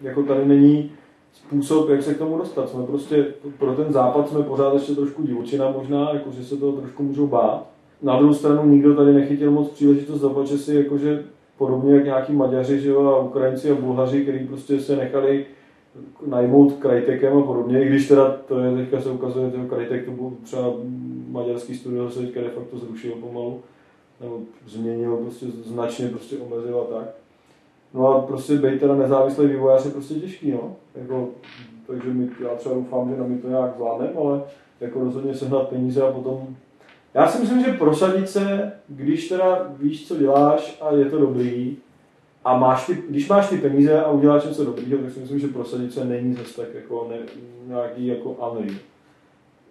jako tady není způsob, jak se k tomu dostat. Jsme prostě pro ten západ jsme pořád ještě trošku divočina možná, jako že se toho trošku můžou bát. Na druhou stranu nikdo tady nechytil moc příležitost zapače si, jakože podobně jak nějaký Maďaři že jo, a Ukrajinci a Bulhaři, kteří prostě se nechali najmout Krajtekem a podobně, i když teda to je, teďka se ukazuje, že Krajtek to byl třeba maďarský studio se teďka de facto zrušil pomalu, nebo změnil, prostě značně prostě omezil a tak. No a prostě být teda nezávislý vývojář je prostě těžký, no. Jako, takže my, já třeba doufám, že na my to nějak zvládneme, ale jako rozhodně sehnat peníze a potom... Já si myslím, že prosadit se, když teda víš, co děláš a je to dobrý, a máš ty, když máš ty peníze a uděláš něco dobrýho, tak si myslím, že prosadit se není zase tak jako ne, nějaký jako unreal.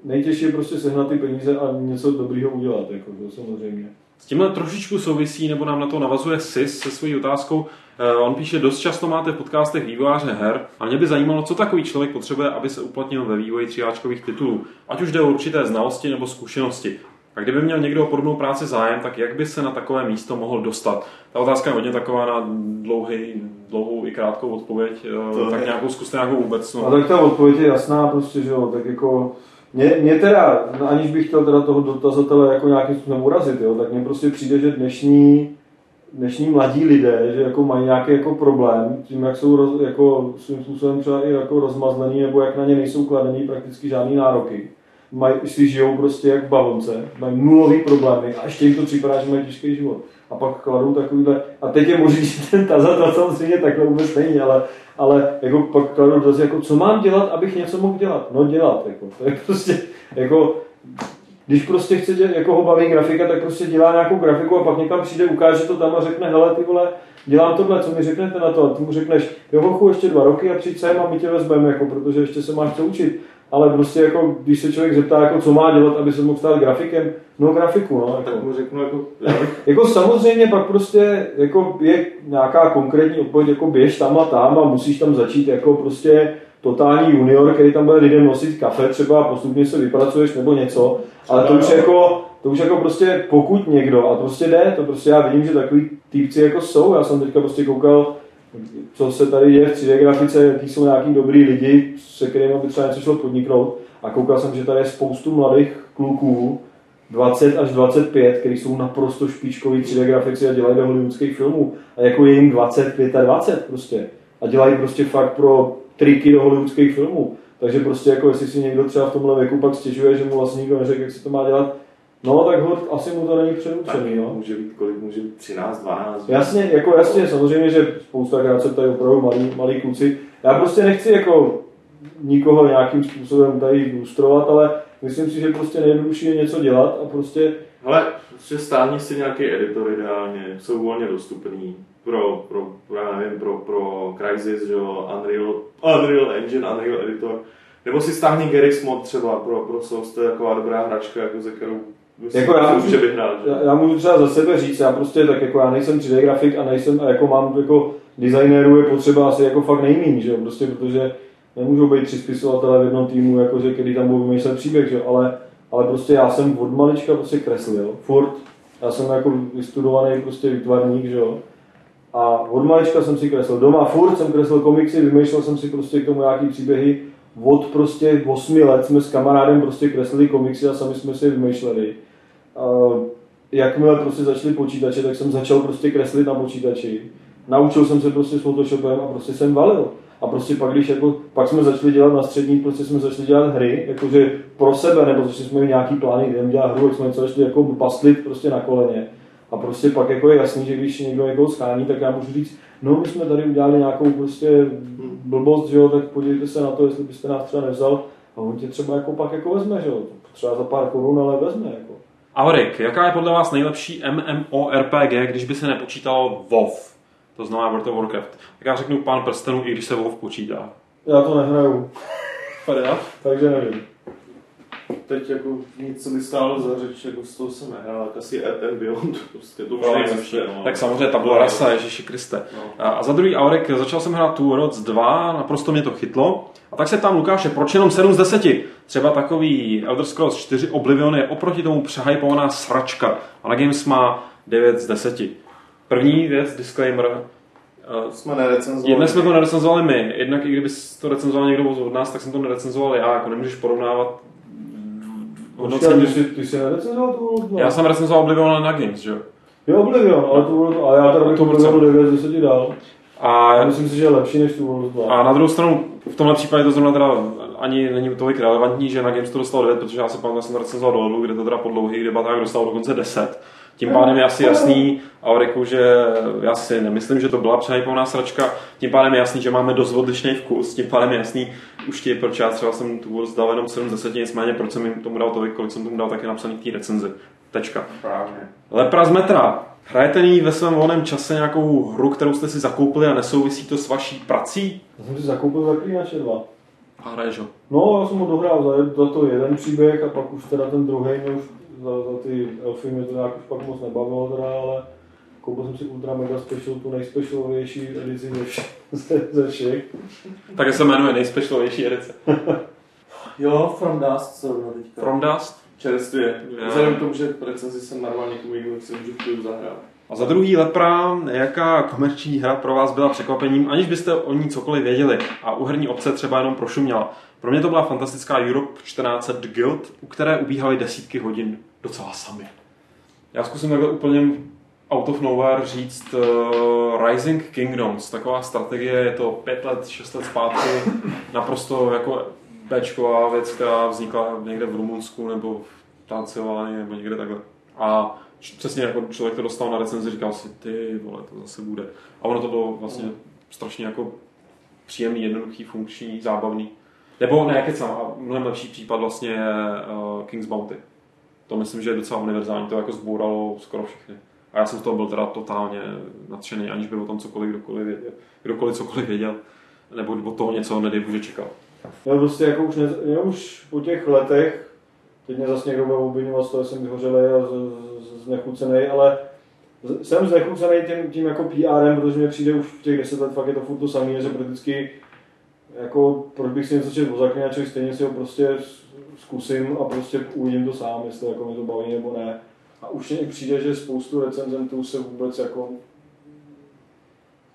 Nejtěžší je prostě sehnat ty peníze a něco dobrýho udělat, jako to samozřejmě. S tímhle trošičku souvisí, nebo nám na to navazuje SIS se svojí otázkou. Eh, on píše, dost často máte v podcastech vývojáře her a mě by zajímalo, co takový člověk potřebuje, aby se uplatnil ve vývoji tříáčkových titulů. Ať už jde o určité znalosti nebo zkušenosti. A kdyby měl někdo o podobnou práci zájem, tak jak by se na takové místo mohl dostat? Ta otázka je hodně taková na dlouhý, dlouhou i krátkou odpověď, eh, to tak je. nějakou zkuste nějakou vůbec. No. A tak ta odpověď je jasná, prostě, že jo, tak jako mě, mě teda, no aniž bych chtěl teda toho dotazatele jako nějakým způsobem urazit, jo, tak mně prostě přijde, že dnešní, dnešní mladí lidé, že jako mají nějaký jako problém tím, jak jsou roz, jako svým způsobem třeba i jako rozmazlený, nebo jak na ně nejsou kladený prakticky žádný nároky. Mají, si žijou prostě jak v bavonce, mají nulový problémy a ještě jim to připadá, že mají těžký život. A pak kladou takovýhle, a teď je možný, *laughs* že ten tazatel samozřejmě takhle vůbec není, ale ale jako pak kladu dotaz, jako co mám dělat, abych něco mohl dělat? No dělat, jako, to je *laughs* prostě, jako, když prostě chce dělat, jako ho baví grafika, tak prostě dělá nějakou grafiku a pak někam přijde, ukáže to tam a řekne, hele ty vole, dělám tohle, co mi řeknete na to? A ty mu řekneš, jo hochu, ještě dva roky a přijď sem a my tě vezmeme, jako, protože ještě se máš co učit ale prostě jako, když se člověk zeptá, jako, co má dělat, aby se mohl stát grafikem, no grafiku, no. Jako. Tak mu řeknu, jako, *laughs* jako samozřejmě pak prostě jako je nějaká konkrétní odpověď, jako běž tam a tam a musíš tam začít jako prostě totální junior, který tam bude lidem nosit kafe třeba a postupně se vypracuješ nebo něco, ale to už jako, to už jako prostě pokud někdo, a prostě jde, to prostě já vidím, že takový týpci jako jsou, já jsem teďka prostě koukal co se tady děje v 3D grafice, jaký jsou nějaký dobrý lidi, se kterými by třeba něco šlo podniknout. A koukal jsem, že tady je spoustu mladých kluků, 20 až 25, kteří jsou naprosto špičkoví 3D grafici a dělají do hollywoodských filmů. A jako je jim 20, 25 prostě. A dělají prostě fakt pro triky do hollywoodských filmů. Takže prostě jako jestli si někdo třeba v tomhle věku pak stěžuje, že mu vlastně nikdo neřekl, jak se to má dělat, No, tak hod, asi mu to není předurčený, no. Může být kolik, může být 13, 12. Jasně, jako jasně, samozřejmě, že spousta krát se tady opravdu malí, malí kluci. Já prostě nechci jako nikoho nějakým způsobem tady lustrovat, ale myslím si, že prostě nejjednodušší je něco dělat a prostě... Ale prostě stáhni si nějaký editor ideálně, jsou volně dostupný pro, pro, pro já nevím, pro, pro Crysis, že jo, Unreal, Unreal Engine, Unreal Editor. Nebo si stáhni Garry's Mod třeba pro, pro SOS, to je taková dobrá hračka, jako ze kterou jako já, můžu, vyhrát, já, já, můžu třeba za sebe říct, já prostě tak jako já nejsem 3D grafik a nejsem, a jako mám jako designérů je potřeba asi jako fakt nejméně, že jo, prostě protože nemůžou být tři spisovatelé v jednom týmu, jakože který tam budou vymýšlet příběh, že jo, ale, ale prostě já jsem od malička prostě kreslil, furt, já jsem jako vystudovaný prostě výtvarník, že jo, a od malička jsem si kreslil. Doma, furt jsem kreslil komiksy, vymýšlel jsem si prostě k tomu nějaký příběhy, od prostě 8 let jsme s kamarádem prostě kreslili komiksy a sami jsme si je vymýšleli. Jakmile prostě začali počítače, tak jsem začal prostě kreslit na počítači. Naučil jsem se prostě s Photoshopem a prostě jsem valil. A prostě pak, když jako, pak jsme začali dělat na střední, prostě jsme začali dělat hry, jakože pro sebe, nebo začali jsme mít nějaký plány, jdeme dělat hru, jak jsme něco začali jako pastlit prostě na koleně. A prostě pak jako je jasný, že když někdo někoho schání, tak já můžu říct, no my jsme tady udělali nějakou prostě blbost, že jo, tak podívejte se na to, jestli byste nás třeba nevzal a on tě třeba jako pak jako vezme, že jo, třeba za pár korun, ale vezme jako. Aurik, jaká je podle vás nejlepší MMORPG, když by se nepočítalo WoW? To znamená World of Warcraft. Tak já řeknu pán prstenů, i když se WoW počítá. Já to nehraju. Fair Takže nevím teď jako nic, co by stálo za řeč, jako z toho jsem nehrál, tak asi Earth and Beyond, prostě to bylo nejlepší. No. Tak samozřejmě tabula rasa, Ježíši Kriste. No. A za druhý Aurek, začal jsem hrát tu Rods 2, naprosto mě to chytlo. A tak se tam Lukáše, proč jenom 7 z 10? Třeba takový Elder Scrolls 4 Oblivion je oproti tomu přehypovaná sračka, a na Games má 9 z 10. První věc, disclaimer, To jsme nerecenzovali. Jednak jsme to nerecenzovali my, jednak i kdyby to recenzoval někdo od nás, tak jsem to nerecenzoval já, jako nemůžeš porovnávat Počkej, hodnocení. ty jsi, ty jsi nerecenzoval tu World Já jsem recenzoval Oblivion na Games, že jo? Jo, Oblivion, ale tu World a já teda bych To tu World Oblivion 9 z 10 dal. A, Já myslím si, že je lepší než tu World 2. a na druhou stranu, v tomhle případě to zrovna teda ani není tolik relevantní, že na Games to dostalo 9, protože já si pamatuju, že jsem to recenzoval do Lulu, kde to teda po dlouhých debatách dostalo dokonce 10. Tím pádem je asi jasný, Auriku, že já si nemyslím, že to byla přehypovaná sračka, tím pádem je jasný, že máme dost odlišný vkus, tím pádem je jasný, už ti, proč já třeba jsem tu World dal jenom 7 z 10, nicméně proč jsem jim tomu dal tolik, kolik jsem tomu dal, tak je napsaný v té recenzi. Tečka. Právně. Lepra z metra. Hrajete ní ve svém volném čase nějakou hru, kterou jste si zakoupili a nesouvisí to s vaší prací? Já jsem si zakoupil Zaklínače 2. A hraješ ho. No, já jsem ho dohrál za, za to jeden příběh a pak už teda ten druhý mě už za, za ty elfy mě to nějak už pak moc nebavilo teda, ale koupil jsem si Ultra Mega Special, tu nejspecialovější edici ze všech. Ze, ze všech. Tak se jmenuje nejspecialovější edice. *laughs* Jo, From Dust zrovna teďka. From Dust. Čerstvě. Jo. Vzhledem k tomu, že recenzi jsem normálně někomu jinému, si můžu v klidu zahrát. A za druhý lepra, jaká komerční hra pro vás byla překvapením, aniž byste o ní cokoliv věděli a u herní obce třeba jenom prošuměla. Pro mě to byla fantastická Europe 14 Guild, u které ubíhaly desítky hodin docela sami. Já zkusím takhle úplně out of nowhere říct uh, Rising Kingdoms, taková strategie, je to pět let, šest let zpátky, *laughs* naprosto jako Bčková věc, která vznikla někde v Rumunsku nebo v Transylvánii nebo někde takhle. A přesně jako člověk to dostal na recenzi, říkal si, ty vole, to zase bude. A ono to bylo vlastně strašně jako příjemný, jednoduchý, funkční, zábavný. Nebo ne, kecám, a mnohem lepší případ vlastně je uh, King's Bounty. To myslím, že je docela univerzální, to jako zbouralo skoro všechny. A já jsem z toho byl teda totálně nadšený, aniž by o tom cokoliv kdokoliv věděl, kdokoliv cokoliv věděl, nebo od toho něco nedej bože čekal. Já prostě jako už, ne, už po těch letech, teď mě zase někdo bude z toho, že jsem vyhořelý a znechucený, ale z- jsem znechucený tím, tím jako PRem, protože mi přijde už v těch deset let fakt je to furt to samé, že prakticky jako proč bych si něco četl o zaklínačovi, stejně si ho prostě zkusím a prostě uvidím to sám, jestli jako mě to baví nebo ne. A už mi přijde, že spoustu recenzentů se vůbec jako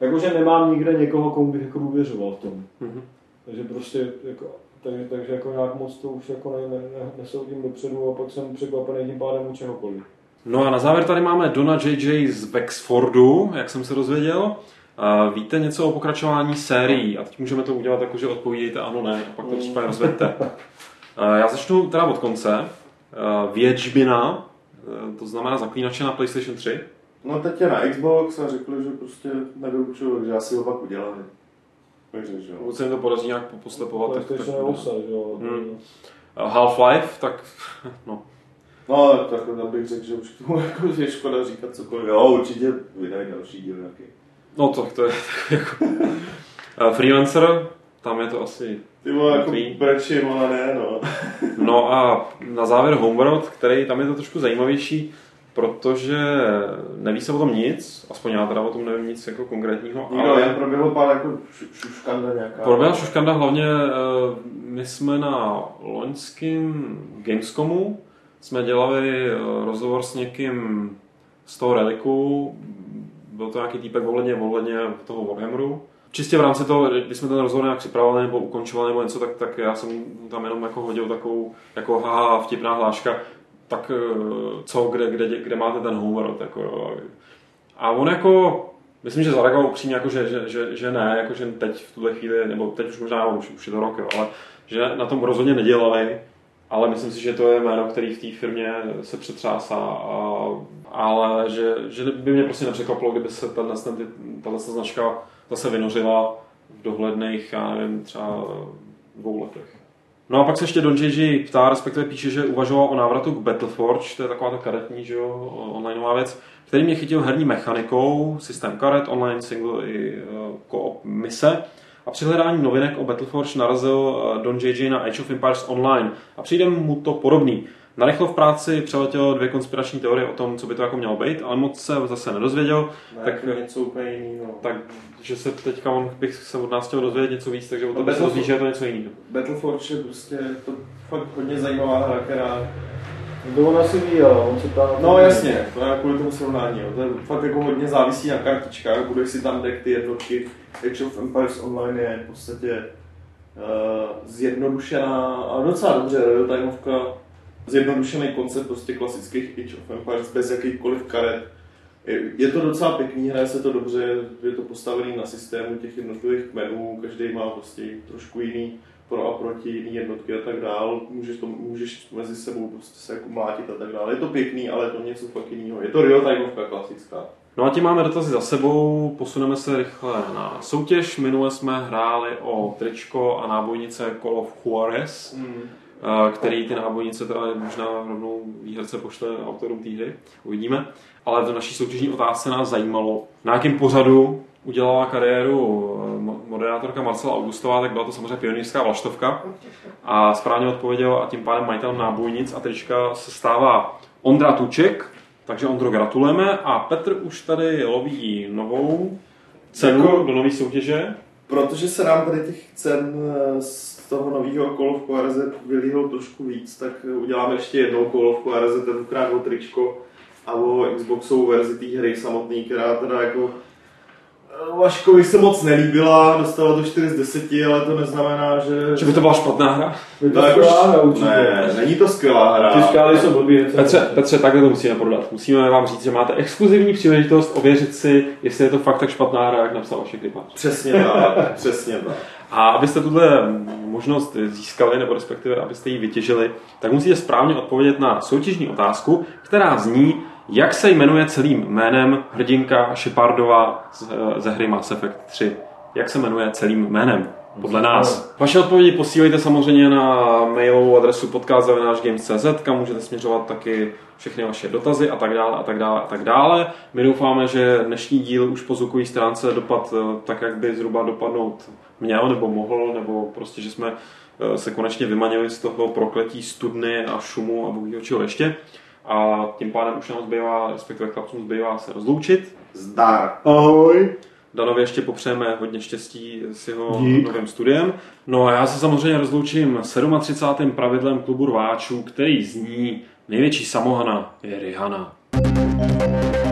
Jakože nemám nikde někoho, komu bych jako důvěřoval v tom. Mhm. Takže prostě jako, takže, takže jako nějak moc to už jako ne, ne, ne, nesoudím dopředu a pak jsem překvapený tím pádem u čehokoliv. No a na závěr tady máme Dona JJ z Wexfordu, jak jsem se dozvěděl. A víte něco o pokračování sérií? A teď můžeme to udělat jako, že odpovídejte ano, ne, a pak to případně rozvedte. *laughs* A Já začnu teda od konce. A Vědžbina, e, to znamená zaklínače na PlayStation 3. No teď je na Xbox a řekli, že prostě nevylučuju, takže asi ho pak udělali. Takže, že jo. Pokud se jim to podaří nějak poslepovat, tak, tak že jo. Hmm. Half-Life, tak *laughs* no, No, tak bych řekl, že už tomu *laughs* jako je škoda říkat cokoliv. Jo, určitě vydají další díl nějaký. no to, to je *laughs* takový jako... A Freelancer, tam je to asi Ty vole, jako brečím, ale ne, no. *laughs* No a na závěr Homeworld, který tam je to trošku zajímavější, protože neví se o tom nic, aspoň já teda o tom nevím nic jako konkrétního, Nikdo, ale jen proběhlo pár jako šu- šuškanda nějaká. proběhla šuškanda hlavně, eh, my jsme na loňském Gamescomu, jsme dělali eh, rozhovor s někým z toho reliku, byl to nějaký týpek ohledně, ohledně toho Warhammeru. Čistě v rámci toho, když jsme ten rozhovor nějak připravovali nebo ukončovali nebo něco, tak, tak já jsem tam jenom jako hodil takovou jako haha vtipná hláška, tak eh, co, kde, kde, kde máte ten Homeworld, jako jo. A on jako, myslím, že zareagoval upřímně, jako, že, že, že, že, ne, jako, že teď v tuhle chvíli, nebo teď už možná, už, už je to rok, jo, ale že na tom rozhodně nedělali, ale myslím si, že to je jméno, který v té firmě se přetřásá, a, ale že, že by mě prostě nepřekvapilo, kdyby se tahle, tahle značka zase vynořila v dohledných, já nevím, třeba dvou letech. No a pak se ještě Don JJ ptá, respektive píše, že uvažoval o návratu k Battleforge, to je taková ta karetní, že jo, onlineová věc, který mě chytil herní mechanikou, systém karet, online, single i co-op mise. A při hledání novinek o Battleforge narazil uh, Don JJ na Age of Empires Online a přijde mu to podobný. Narychlo v práci přeletělo dvě konspirační teorie o tom, co by to jako mělo být, ale moc se zase nedozvěděl, Ne, tak- tak něco úplně jiného. takže se teďka on bych se od nás chtěl dozvědět něco víc, takže o No, tebe se dozví, že je to něco jiného. Battleforge je prostě to fakt hodně zajímavá hra, která To ona si ví, ale on se ptá... No jasně, to je kvůli tomu srovnání. Jo. To je fakt jako hodně závisí na kartičkách, budeš si tam deck ty jednotky. Age of Empires Online je v podstatě uh, zjednodušená a docela dobře real-timeovka. Zjednodušený koncept prostě klasických Age of Empires bez jakýchkoliv karet. Je, to docela pěkný, hraje se to dobře, je to postavený na systému těch jednotlivých kmenů, každý má prostě trošku jiný pro a proti jiný jednotky a tak dál. Můžeš, to, můžeš mezi sebou prostě se jako mlátit a tak dále. Je to pěkný, ale je to něco fakt jiného. Je to real timeovka klasická. No a tím máme dotazy za sebou, posuneme se rychle na soutěž. Minule jsme hráli o tričko a nábojnice Call of Juarez, mm. Který ty nábojnice teda možná rovnou výherce pošle autorům té hry, uvidíme. Ale v naší soutěžní otázce nás zajímalo, na jakém pořadu udělala kariéru eh, moderátorka Marcela Augustová, tak byla to samozřejmě pionýrská vlaštovka a správně odpověděl a tím pádem majitel nábojnic a trička se stává Ondra Tuček, takže Ondro gratulujeme a Petr už tady loví novou cenu jako, do nové soutěže. Protože se nám tady těch cen eh, z toho nového Call of Juarez vylíhlo trošku víc, tak uděláme ještě jednou of Juarez, tentokrát o tričko a o Xboxovou verzi té hry samotný, která teda jako Vaškovi se moc nelíbila, dostala to 4 z 10, ale to neznamená, že... Že by to byla špatná hra? Je to jako skvělá hra určitě. Ne, není to skvělá hra. Ty skály jsou blbý. Petře, Petře, takhle to musíme prodat. Musíme vám říct, že máte exkluzivní příležitost ověřit si, jestli je to fakt tak špatná hra, jak napsal Vašek Rybař. Přesně tak, přesně tak. A abyste tuhle možnost získali, nebo respektive abyste ji vytěžili, tak musíte správně odpovědět na soutěžní otázku, která zní, jak se jmenuje celým jménem hrdinka Shepardova ze hry Mass Effect 3? Jak se jmenuje celým jménem? Podle nás. Vaše odpovědi posílejte samozřejmě na mailovou adresu podcast.games.cz, kam můžete směřovat taky všechny vaše dotazy a tak dále a tak dále a tak dále. My doufáme, že dnešní díl už po zvukové stránce dopad eh, tak, jak by zhruba dopadnout měl nebo mohl, nebo prostě, že jsme eh, se konečně vymanili z toho prokletí studny a šumu a bohu čeho ještě. A tím pádem už nám zbývá, respektive chlapcům zbývá se rozloučit. Zdar. Ahoj. Danovi ještě popřejeme hodně štěstí s jeho Dík. novým studiem. No a já se samozřejmě rozloučím 37. pravidlem klubu rváčů, který zní největší samohana je Rihana. thank you